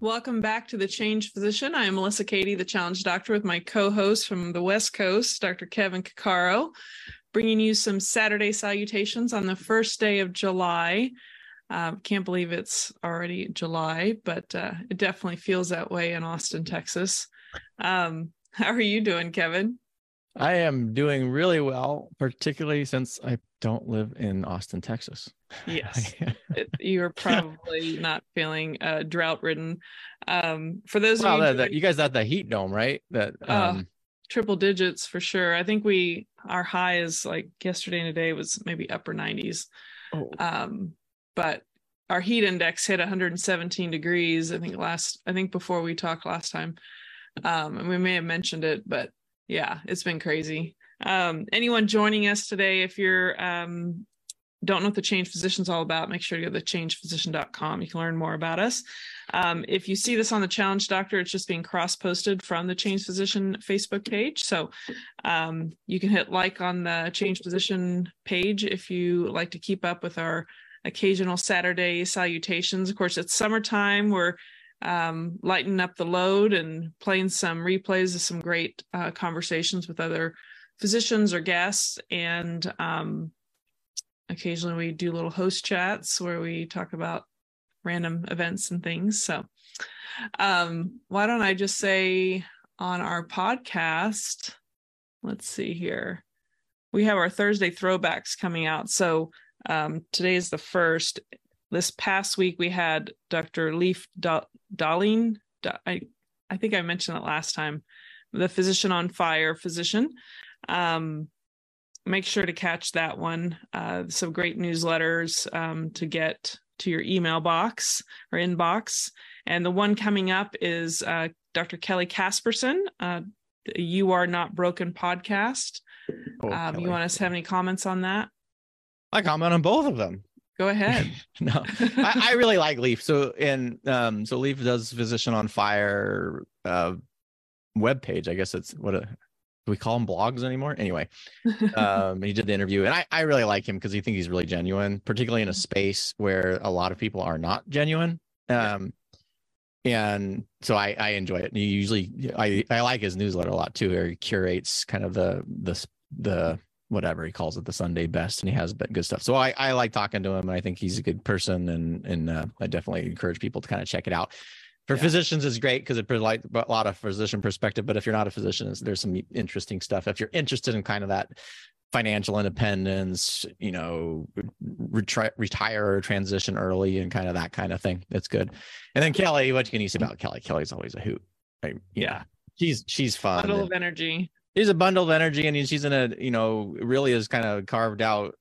Welcome back to the Changed Physician. I am Melissa Cady, the Challenge Doctor, with my co-host from the West Coast, Dr. Kevin Cuccaro, bringing you some Saturday salutations on the first day of July. Uh, can't believe it's already July, but uh, it definitely feels that way in Austin, Texas. Um, how are you doing, Kevin? I am doing really well, particularly since I don't live in Austin, Texas. Yes, it, you're probably not feeling uh, drought ridden. Um, for those well, of you, that, you guys got the heat dome, right? That uh, um, triple digits for sure. I think we our high is like yesterday and today was maybe upper 90s. oh, Um, but our heat index hit 117 degrees. I think last I think before we talked last time, um, and we may have mentioned it, but yeah, it's been crazy. Um, anyone joining us today, if you're um, don't know what the changed physician is all about, make sure to go to changedphysician.com. You can learn more about us. Um, if you see this on the challenge doctor, it's just being cross posted from the changed physician Facebook page. So um, you can hit like on the changed physician page if you like to keep up with our occasional Saturday salutations. Of course, it's summertime. We're um, lightening up the load and playing some replays of some great uh, conversations with other physicians or guests. And um, occasionally we do little host chats where we talk about random events and things. So um, why don't I just say on our podcast, let's see here. We have our Thursday throwbacks coming out. So um, today is the first. This past week we had Dr. Leif Da- Dahleen. I I think I mentioned it last time. The physician on fire physician. Um, make sure to catch that one. Uh, some great newsletters um, to get to your email box or inbox. And the one coming up is uh, Dr. Kelly Casperson. Uh, the you are not broken podcast. oh, um, you want us to have any comments on that? I comment on both of them. Go ahead. no, I, I really like Leif. So and um, so Leif does Physician on Fire uh, web page. I guess it's what a, do we call them blogs anymore? Anyway, um, he did the interview, and I, I really like him because he think he's really genuine, particularly in a space where a lot of people are not genuine. Um, and so I, I enjoy it. And he usually, I, I like his newsletter a lot too. Where he curates kind of the the the whatever he calls it, the Sunday best, and he has good stuff. So I, I like talking to him, and I think he's a good person, and and uh, I definitely encourage people to kind of check it out. For Yeah. physicians, it's great because it provides a lot of physician perspective. But if you're not a physician, there's some interesting stuff. If you're interested in kind of that financial independence, you know, retri- retire or transition early and kind of that kind of thing, it's good. And then Kelly, what can you say about Kelly? Kelly's always a hoot. Right? Yeah. she's she's fun. Bundle and- of energy. She's a bundle of energy and she's in a you know really has kind of carved out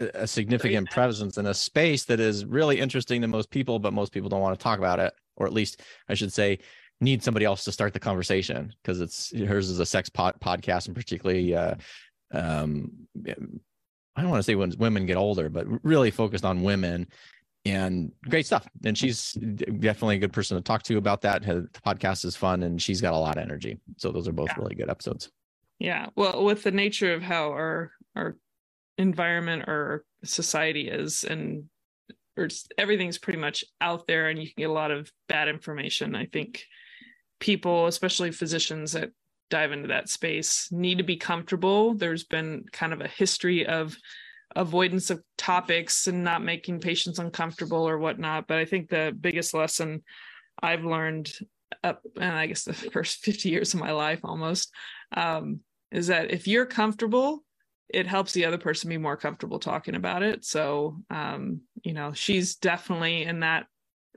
a a significant presence in a space that is really interesting to most people but most people don't want to talk about it or at least i should say need somebody else to start the conversation because it's hers is a sex pod, podcast and particularly uh um i don't want to say when women get older but really focused on women and great stuff. And she's definitely a good person to talk to about that. Her podcast is fun and she's got a lot of energy. So those are both Yeah. really good episodes Yeah. Well, with the nature of how our our environment or society is and or everything's pretty much out there and you can get a lot of bad information. I think people, especially physicians that dive into that space, need to be comfortable. There's been kind of a history of avoidance of topics and not making patients uncomfortable or whatnot. But I think the biggest lesson I've learned up and I guess the first 50 years of my life almost um, is that if you're comfortable, it helps the other person be more comfortable talking about it. So, um, you know, she's definitely in that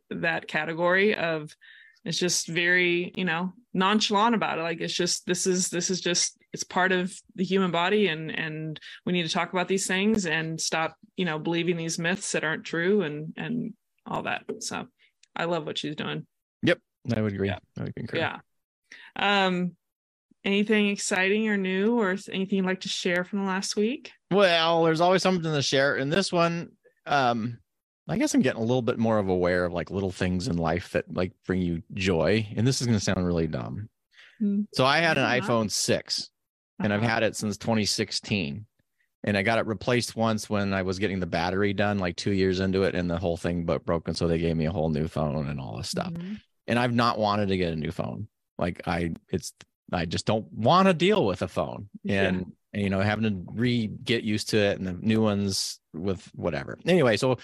that category of it's just very, you know, nonchalant about it. Like it's just this is this is just it's part of the human body, and and we need to talk about these things and stop, you know, believing these myths that aren't true and and all that. So, I love what she's doing. Yep. I would agree. Yeah. I would concur. Yeah. Um, anything exciting or new or anything you'd like to share from the last week? Well, there's always something to share. In this one, um, I guess I'm getting a little bit more of aware of like little things in life that like bring you joy. And this is going to sound really dumb. Mm-hmm. So I had an iPhone 6 uh-huh. and I've uh-huh. had it since 2016. And I got it replaced once when I was getting the battery done, like two years into it, and the whole thing but broken. So they gave me a whole new phone and all this stuff. Mm-hmm. And I've not wanted to get a new phone. Like I, it's I just don't want to deal with a phone and, yeah. you know, having to re get used to it and the new ones with whatever. Anyway, so,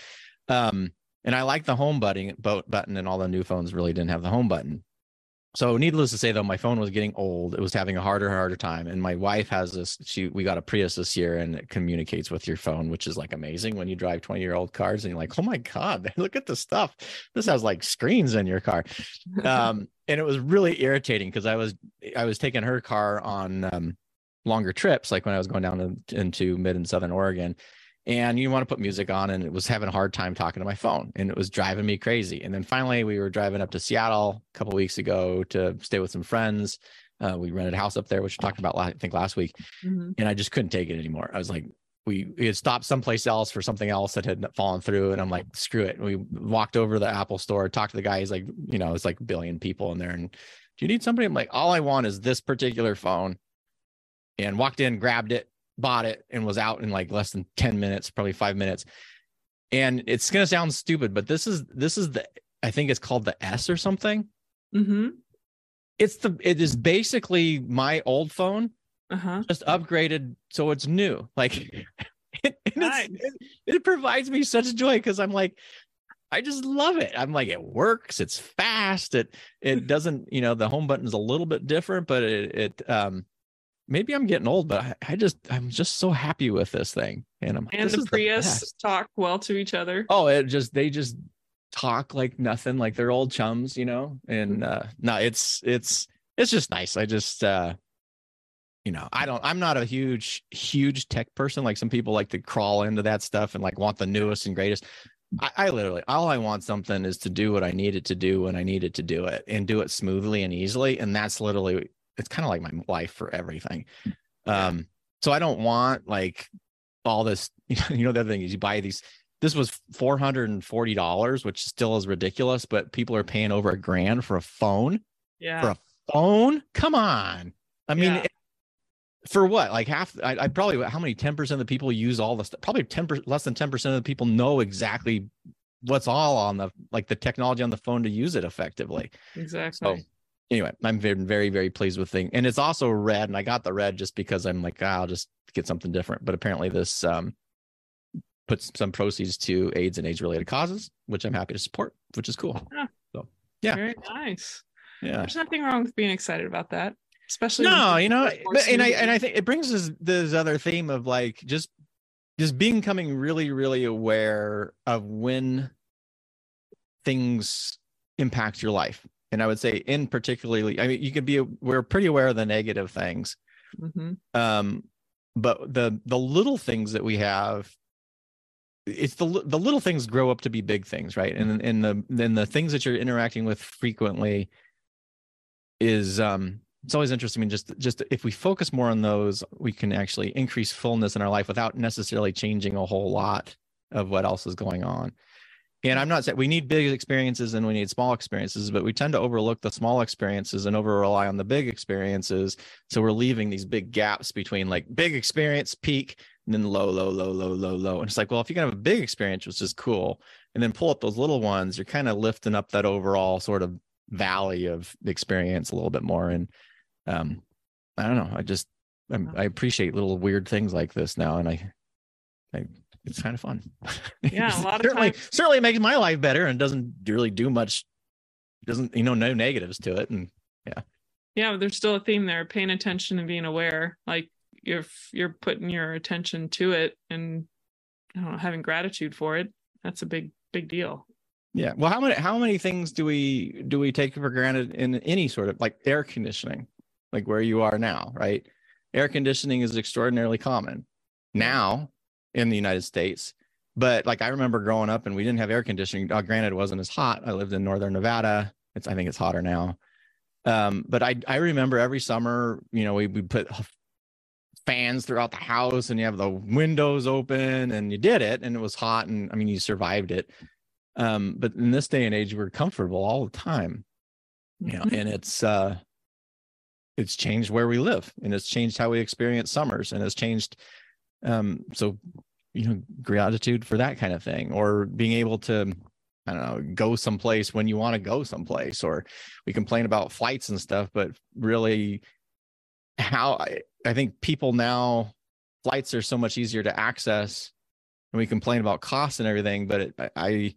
um, and I like the home button, button, and all the new phones really didn't have the home button. So, needless to say, though, my phone was getting old. It was having a harder, harder time. And my wife has this. She, we got a Prius this year, and it communicates with your phone, which is like amazing when you drive twenty year old cars, and you're like, oh my god, look at the stuff. This has like screens in your car. Um, and it was really irritating because I was I was taking her car on um, longer trips, like when I was going down to, into mid and southern Oregon, and you want to put music on, and it was having a hard time talking to my phone, and it was driving me crazy. And then finally, we were driving up to Seattle a couple weeks ago to stay with some friends. Uh, we rented a house up there, which we talked about I think last week, mm-hmm. and I just couldn't take it anymore. I was like, we, we had stopped someplace else for something else that had fallen through. And I'm like, screw it. And we walked over to the Apple store, talked to the guy. He's like, you know, it's like a billion people in there. And do you need somebody? I'm like, all I want is this particular phone. And walked in, grabbed it, bought it, and was out in like less than 10 minutes, probably five minutes. And it's gonna sound stupid, but this is this is the I think it's called the S or something. Mm-hmm. It's the it is basically my old phone uh-huh. just upgraded so it's new. Like it, nice. it, it provides me such joy because I'm like, I just love it. I'm like, it works. It's fast. It it doesn't, you know, the home button is a little bit different, but it it um maybe I'm getting old, but I, I just I'm just so happy with this thing. And I'm and the Prius the talk well to each other. Oh, it just they just talk like nothing, like they're old chums, you know. And uh no, it's it's it's just nice. I just uh you know, I don't, I'm not a huge, huge tech person. Like some people like to crawl into that stuff and like want the newest and greatest. I, I, literally, all I want something is to do what I need it to do when I need it to do it and do it smoothly and easily. And that's literally, it's kind of like my life for everything. Um, so I don't want like all this, you know, the other thing is you buy these, this was $440, which still is ridiculous, but people are paying over a grand for a phone. Yeah. For a phone. Come on. I mean, yeah for what like half I, I, probably how many 10% of the people use all the stuff probably 10 less than 10% of the people know exactly what's all on the like the technology on the phone to use it effectively exactly so anyway i'm very very very pleased with thing. And it's also red and i got the red just because i'm like oh, i'll just get something different. But apparently this um puts some proceeds to aids and aids related causes which i'm happy to support which is cool. Yeah. so yeah. Very nice. Yeah. There's nothing wrong with being excited about that especially no you know but, and i and i think it brings us this other theme of like just just becoming really really aware of when things impact your life and i would say in particularly i mean you can be we're pretty aware of the negative things mm-hmm. um but the the little things that we have it's the the little things grow up to be big things right and and the then the things that you're interacting with frequently is um it's always interesting. I mean, just just if we focus more on those, we can actually increase fullness in our life without necessarily changing a whole lot of what else is going on. And I'm not saying we need big experiences and we need small experiences, but we tend to overlook the small experiences and over rely on the big experiences. So we're leaving these big gaps between like big experience, peak, and then low, low, low, low, low, low. And it's like, well, if you can have a big experience, which is cool, and then pull up those little ones, you're kind of lifting up that overall sort of valley of experience a little bit more. And um, I don't know. I just I'm, i appreciate little weird things like this now, and I, I it's kind of fun. Yeah, a lot certainly, times certainly makes my life better and doesn't really do much. Doesn't you know no negatives to it, and yeah, yeah. There's still a theme there: paying attention and being aware. Like you're you're putting your attention to it and know, having gratitude for it. That's a big big deal. Yeah. Well, how many how many things do we do we take for granted in any sort of like air conditioning? like where you are now, right? Air conditioning is extraordinarily common now in the United States. But like I remember growing up and we didn't have air conditioning. Uh, granted, it wasn't as hot. I lived in northern Nevada. It's I think it's hotter now. Um, but I I remember every summer, you know, we we put fans throughout the house and you have the windows open and you did it and it was hot and I mean you survived it. Um, but in this day and age, we're comfortable all the time. You know, and it's uh it's changed where we live and it's changed how we experience summers and it's changed um so you know gratitude for that kind of thing or being able to i don't know go someplace when you want to go someplace or we complain about flights and stuff but really how i, I think people now flights are so much easier to access and we complain about costs and everything but it, I-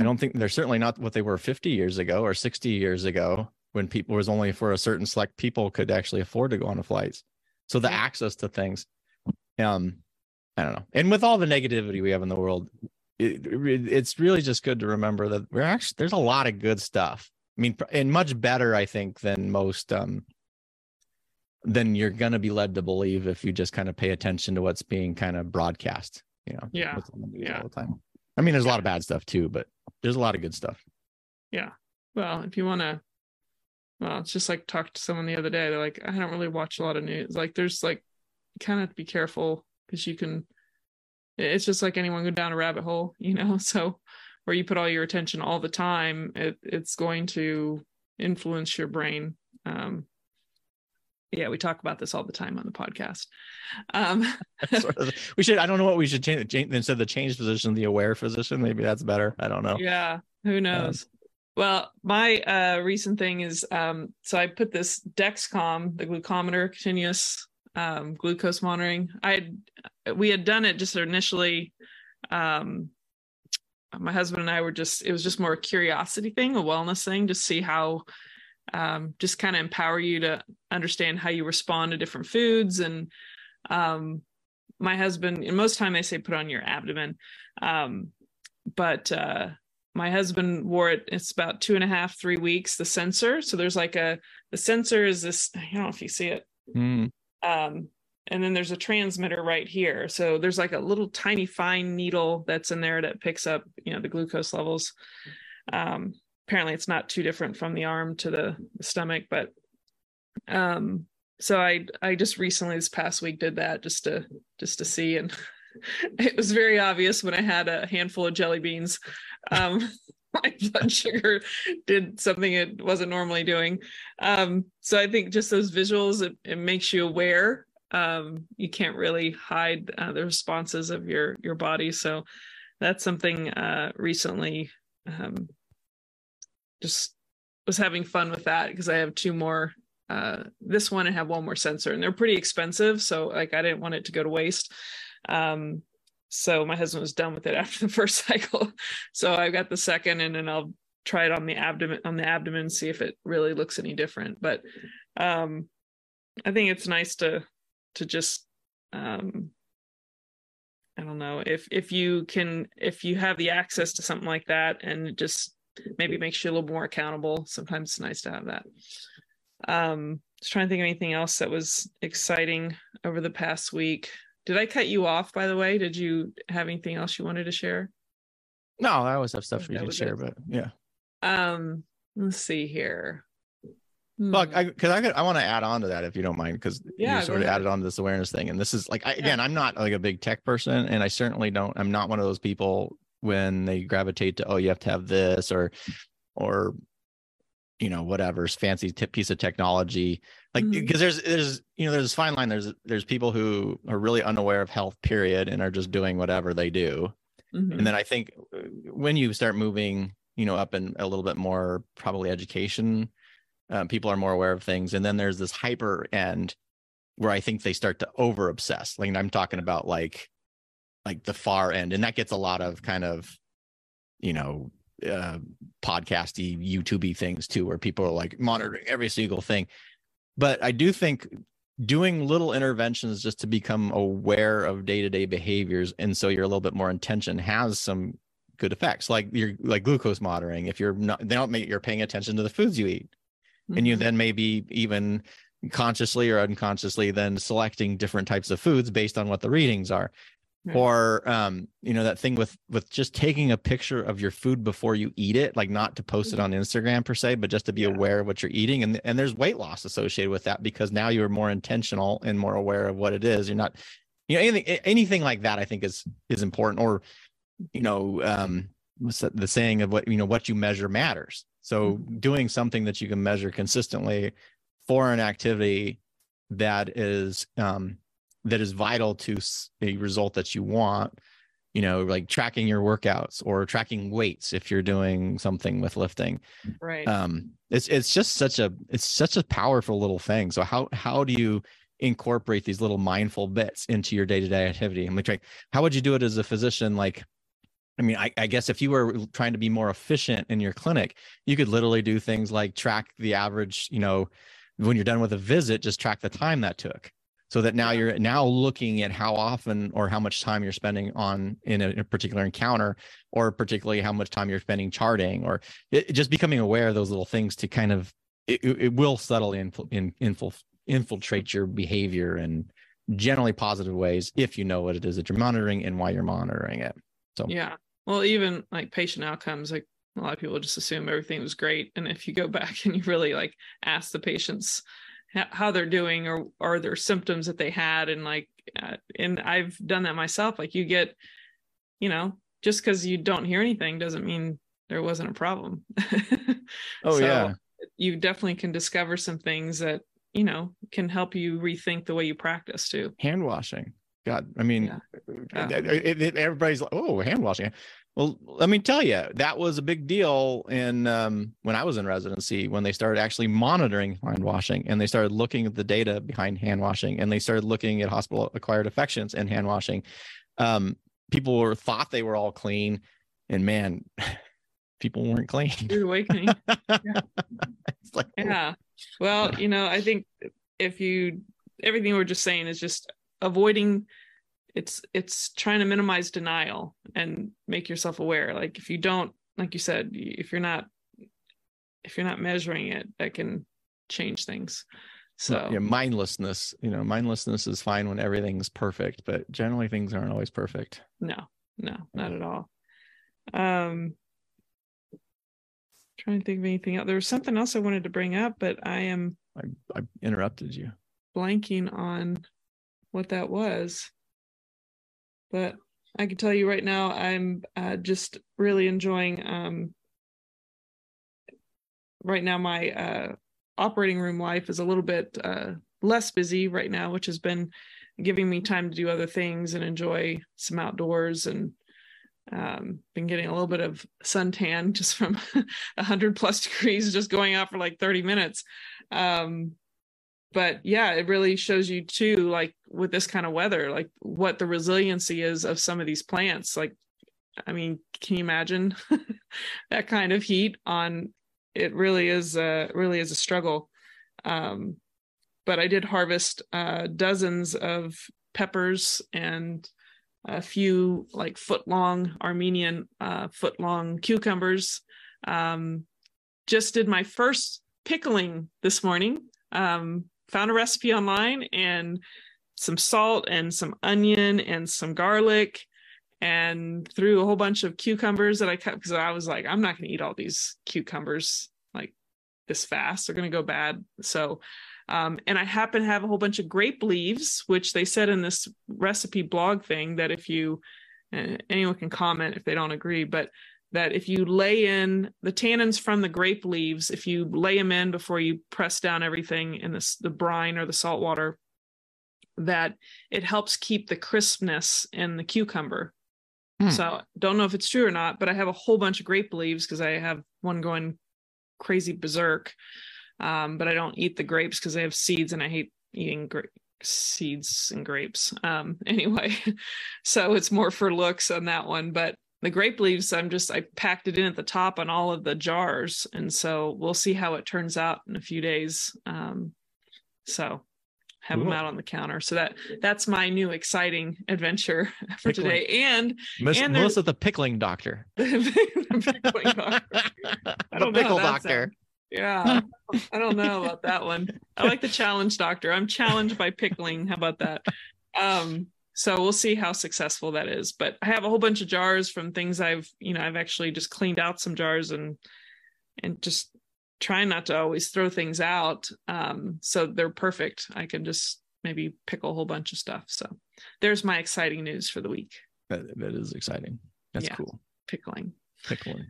i don't think they're certainly not what they were 50 years ago or 60 years ago when people was only for a certain select people could actually afford to go on the flights. So the access to things um i don't know and with all the negativity we have in the world it, it- it's really just good to remember that we're actually there's a lot of good stuff i mean and much better i think than most um than you're going to be led to believe if you just kind of pay attention to what's being kind of broadcast you know Yeah. what's the news Yeah. all the time i mean there's a lot of bad stuff too but there's a lot of good stuff Yeah. Well, if you want to, well, it's just like talked to someone the other day. They're like, I don't really watch a lot of news. Like, there's like, you kind of be careful because you can. It's just like anyone go down a rabbit hole, you know. So, where you put all your attention all the time, it it's going to influence your brain. Um, yeah, we talk about this all the time on the podcast. Um, sort of, we should i don't know what we should change, change instead of the change position the aware physician maybe that's better i don't know Yeah, who knows? well, my uh recent thing is um so I put this Dexcom, the glucometer continuous um glucose monitoring. I we had done it just initially um my husband and I were just it was just more a curiosity thing, a wellness thing, to see how um just kind of empower you to understand how you respond to different foods and um my husband and most time I say put on your abdomen um but uh my husband wore it it's about two and a half three weeks the sensor so there's like a the sensor is this i don't know if you see it Hmm. Um and then there's a transmitter right here. So there's like a little tiny fine needle that's in there that picks up you know the glucose levels. Um apparently it's not too different from the arm to the, stomach but um so i i just recently this past week did that just to just to see. And it was very obvious when i had a handful of jelly beans. Um my blood sugar did something it wasn't normally doing. Um so i think just those visuals it, it makes you aware. Um you can't really hide uh, the responses of your your body. So that's something uh recently um just was having fun with that because i have two more uh this one and have one more sensor and they're pretty expensive. So like i didn't want it to go to waste. Um so my husband was done with it after the first cycle. So I've got the second and then i'll try it on the abdomen on the abdomen see if it really looks any different. But um i think it's nice to to just um i don't know if if you can if you have the access to something like that and it just maybe makes you a little more accountable sometimes it's nice to have that. Um just trying to think of anything else that was exciting over the past week did i cut you off by the way did you have anything else you wanted to share no i always have stuff for you to share it. but yeah um let's see here Look, Hmm. I because I, could- I want to add on to that if you don't mind, because Yeah, you sort of ahead. added on to this awareness thing, and this is like I, Yeah. again, I'm not like a big tech person, and I certainly don't. I'm not one of those people when they gravitate to oh, you have to have this or or you know whatever's fancy tip piece of technology like Mhm. because there's there's you know there's this fine line there's there's people who are really unaware of health period and are just doing whatever they do Mhm. and then i think uh, when you start moving you know up in a little bit more probably education um, people are more aware of things and then there's this hyper end where i think they start to over obsess like i'm talking about like like the far end and that gets a lot of kind of you know uh podcasty youtubey things too where people are like monitoring every single thing. But i do think doing little interventions just to become aware of day-to-day behaviors and so you're a little bit more intention has some good effects. Like you're like glucose monitoring. If you're not they don't make you're paying attention to the foods you eat. And you Mhm. then maybe even consciously or unconsciously then selecting different types of foods based on what the readings are Or um you know that thing with with just taking a picture of your food before you eat it like not to post it on instagram per se but just to be Mm-hmm. Yeah. aware of what you're eating and and there's weight loss associated with that because now you're more intentional and more aware of what it is you're not you know anything anything like that i think is is important or you know um what's the saying of what you know what you measure matters so doing something that you can measure consistently for an activity that is um that is vital to a result that you want you know like tracking your workouts or tracking weights if you're doing something with lifting. Right. Um it's it's just such a it's such a powerful little thing. So how how do you incorporate these little mindful bits into your day-to-day activity? I'm like how would you do it as a physician? Like I mean, I, I guess if you were trying to be more efficient in your clinic, you could literally do things like track the average, you know, when you're done with a visit, just track the time that took. So that now you're now looking at how often or how much time you're spending on in a, in a particular encounter, or particularly how much time you're spending charting, or it, just becoming aware of those little things to kind of it, it will subtly infil, in, infil, infiltrate your behavior in generally positive ways if you know what it is that you're monitoring and why you're monitoring it. So yeah. Well even like patient outcomes like a lot of people just assume everything was great. And if you go back and you really like ask the patients how they're doing or are there symptoms that they had and like uh, and i've done that myself like you get you know just because you don't hear anything doesn't mean there wasn't a problem Oh So, yeah. you definitely can discover some things that you know can help you rethink the way you practice too hand washing. God, I mean, Yeah. uh, it- it- everybody's like, "Oh, hand washing." Well, let me tell you, that was a big deal in um, when I was in residency when they started actually monitoring hand washing and they started looking at the data behind hand washing and they started looking at hospital acquired infections and hand washing. Um, people were thought they were all clean, and man, people weren't clean. Rude awakening it's like, oh, yeah well you know i think if you everything we're just saying is just avoiding it's it's trying to minimize denial and make yourself aware like if you don't like you said if you're not if you're not measuring it that can change things so yeah, mindlessness. You know, mindlessness is fine when everything's perfect, but generally things aren't always perfect. no no not at all um trying to think of anything else there was something else i wanted to bring up but i am I, I interrupted you. blanking on what that was. But I can tell you right now, I'm uh, just really enjoying. Um, right now, my uh, operating room life is a little bit uh, less busy right now, which has been giving me time to do other things and enjoy some outdoors and um, been getting a little bit of suntan just from 100 plus degrees just going out for like 30 minutes um, but yeah it really shows you too like with this kind of weather like what the resiliency is of some of these plants like i mean can you imagine that kind of heat on it really is uh really is a struggle. Um but i did harvest uh dozens of peppers and a few like foot long armenian uh foot long cucumbers. Um just did my first pickling this morning. Um found a recipe online and some salt and some onion and some garlic and threw a whole bunch of cucumbers that I cut because I was like, I'm not going to eat all these cucumbers like this fast. They're going to go bad. So, um, and I happen to have a whole bunch of grape leaves, which they said in this recipe blog thing that if you, uh, anyone can comment if they don't agree, but that if you lay in the tannins from the grape leaves, if you lay them in before you press down everything in this the brine or the salt water, that it helps keep the crispness in the cucumber. Hmm. So don't know if it's true or not, but I have a whole bunch of grape leaves because I have one going crazy berserk. Um, but I don't eat the grapes because they have seeds and I hate eating gra- seeds and grapes. Um, anyway, so it's more for looks on that one. But the grape leaves, I'm just I packed it in at the top on all of the jars, and so we'll see how it turns out in a few days. Um, so have them out on the counter. So that that's my new exciting adventure for Pickling. today. And Miss And Melissa, the pickling doctor. the pickling doctor. I don't know pickle doctor. Yeah, I don't know about that one. I like the challenge doctor. I'm challenged by pickling. How about that? Um, so we'll see how successful that is. But I have a whole bunch of jars from things I've, you know, I've actually just cleaned out some jars and and just trying not to always throw things out. Um, so they're perfect. I can just maybe pickle a whole bunch of stuff. So there's my exciting news for the week. That, that is exciting. That's Yeah. cool. Pickling. Pickling.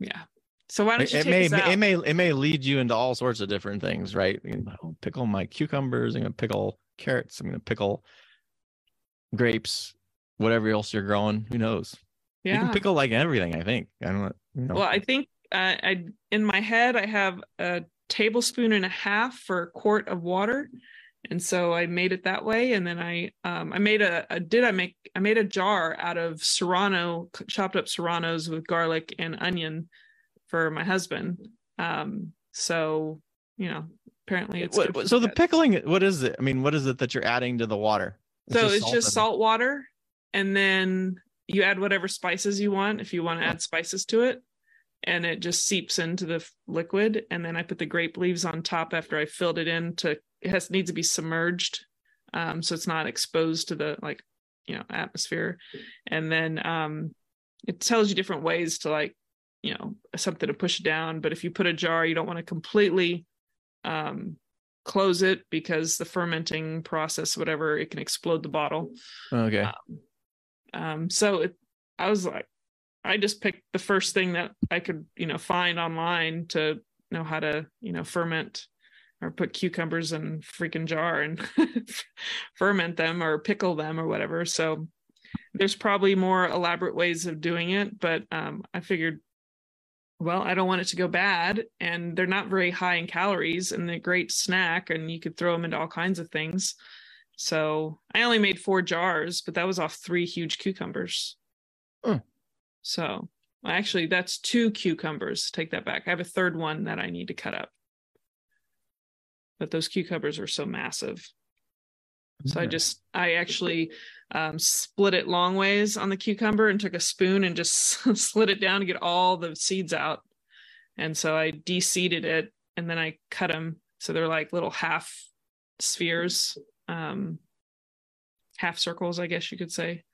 Yeah. So why don't you it may it may it may lead you into all sorts of different things, right? You know, I'll pickle my cucumbers. I'm gonna pickle carrots. I'm gonna pickle grapes. Whatever else you're growing, who knows? You yeah. can pickle like everything. I think. I don't. You know. Well, I think uh, I in my head I have a tablespoon and a half for a quart of water, and so I made it that way. And then I um I made a, a did I make I made a jar out of serrano chopped up serranos with garlic and onion for my husband. Um, so you know apparently it's What- so the pickling. What is it? I mean, what is it that you're adding to the water? So it's just salt water and then you add whatever spices you want if you want to add spices to it and it just seeps into the liquid and then i put the grape leaves on top after i filled it in to it has needs to be submerged um, so it's not exposed to the like you know atmosphere. And then um, it tells you different ways to like you know something to push down but if you put a jar you don't want to completely um, close it because the fermenting process whatever it can explode the bottle Okay. um, um, so it, I was like, I just picked the first thing that I could, you know, find online to know how to, you know, ferment or put cucumbers in freaking jar and ferment them or pickle them or whatever. So there's probably more elaborate ways of doing it, but um, I figured, well, I don't want it to go bad, and they're not very high in calories, and they're a great snack, and you could throw them into all kinds of things. So I only made four jars, but that was off three huge cucumbers. Hmm. So actually, that's two cucumbers. Take that back. I have a third one that I need to cut up. But those cucumbers are so massive. So I just, I actually um, split it long ways on the cucumber and took a spoon and just slid it down to get all the seeds out. And so I de-seeded it and then I cut them. So they're like little half spheres, um, half circles, I guess you could say.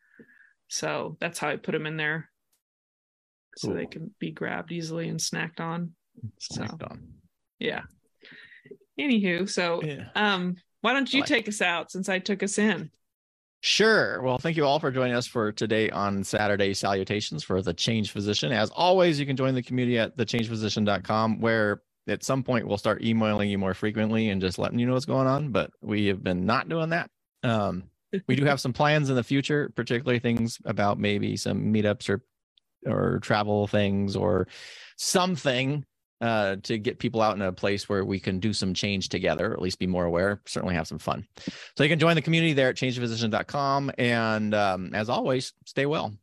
So that's how I put them in there. So they can be grabbed easily and snacked on. So Snacked on. yeah. Anywho, so Yeah. um, why don't you like- take us out since I took us in? Sure. Well, thank you all for joining us for today on Saturday Salutations for the Changed Physician. As always, you can join the community at thechangedphysician.com where at some point we'll start emailing you more frequently and just letting you know what's going on. But we have been not doing that. Um, we do have some plans in the future, particularly things about maybe some meetups or or travel things or something uh, to get people out in a place where we can do some change together, or at least be more aware, certainly have some fun. So you can join the community there at changedphysician.com. And um, as always, stay well.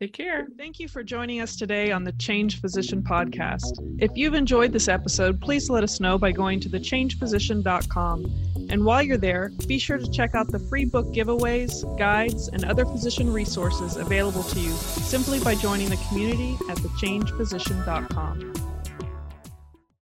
Take care. Thank you for joining us today on the Changed Physician podcast. If you've enjoyed this episode, please let us know by going to thechangedphysician.com. And while you're there, be sure to check out the free book giveaways, guides, and other physician resources available to you simply by joining the community at thechangedphysician.com.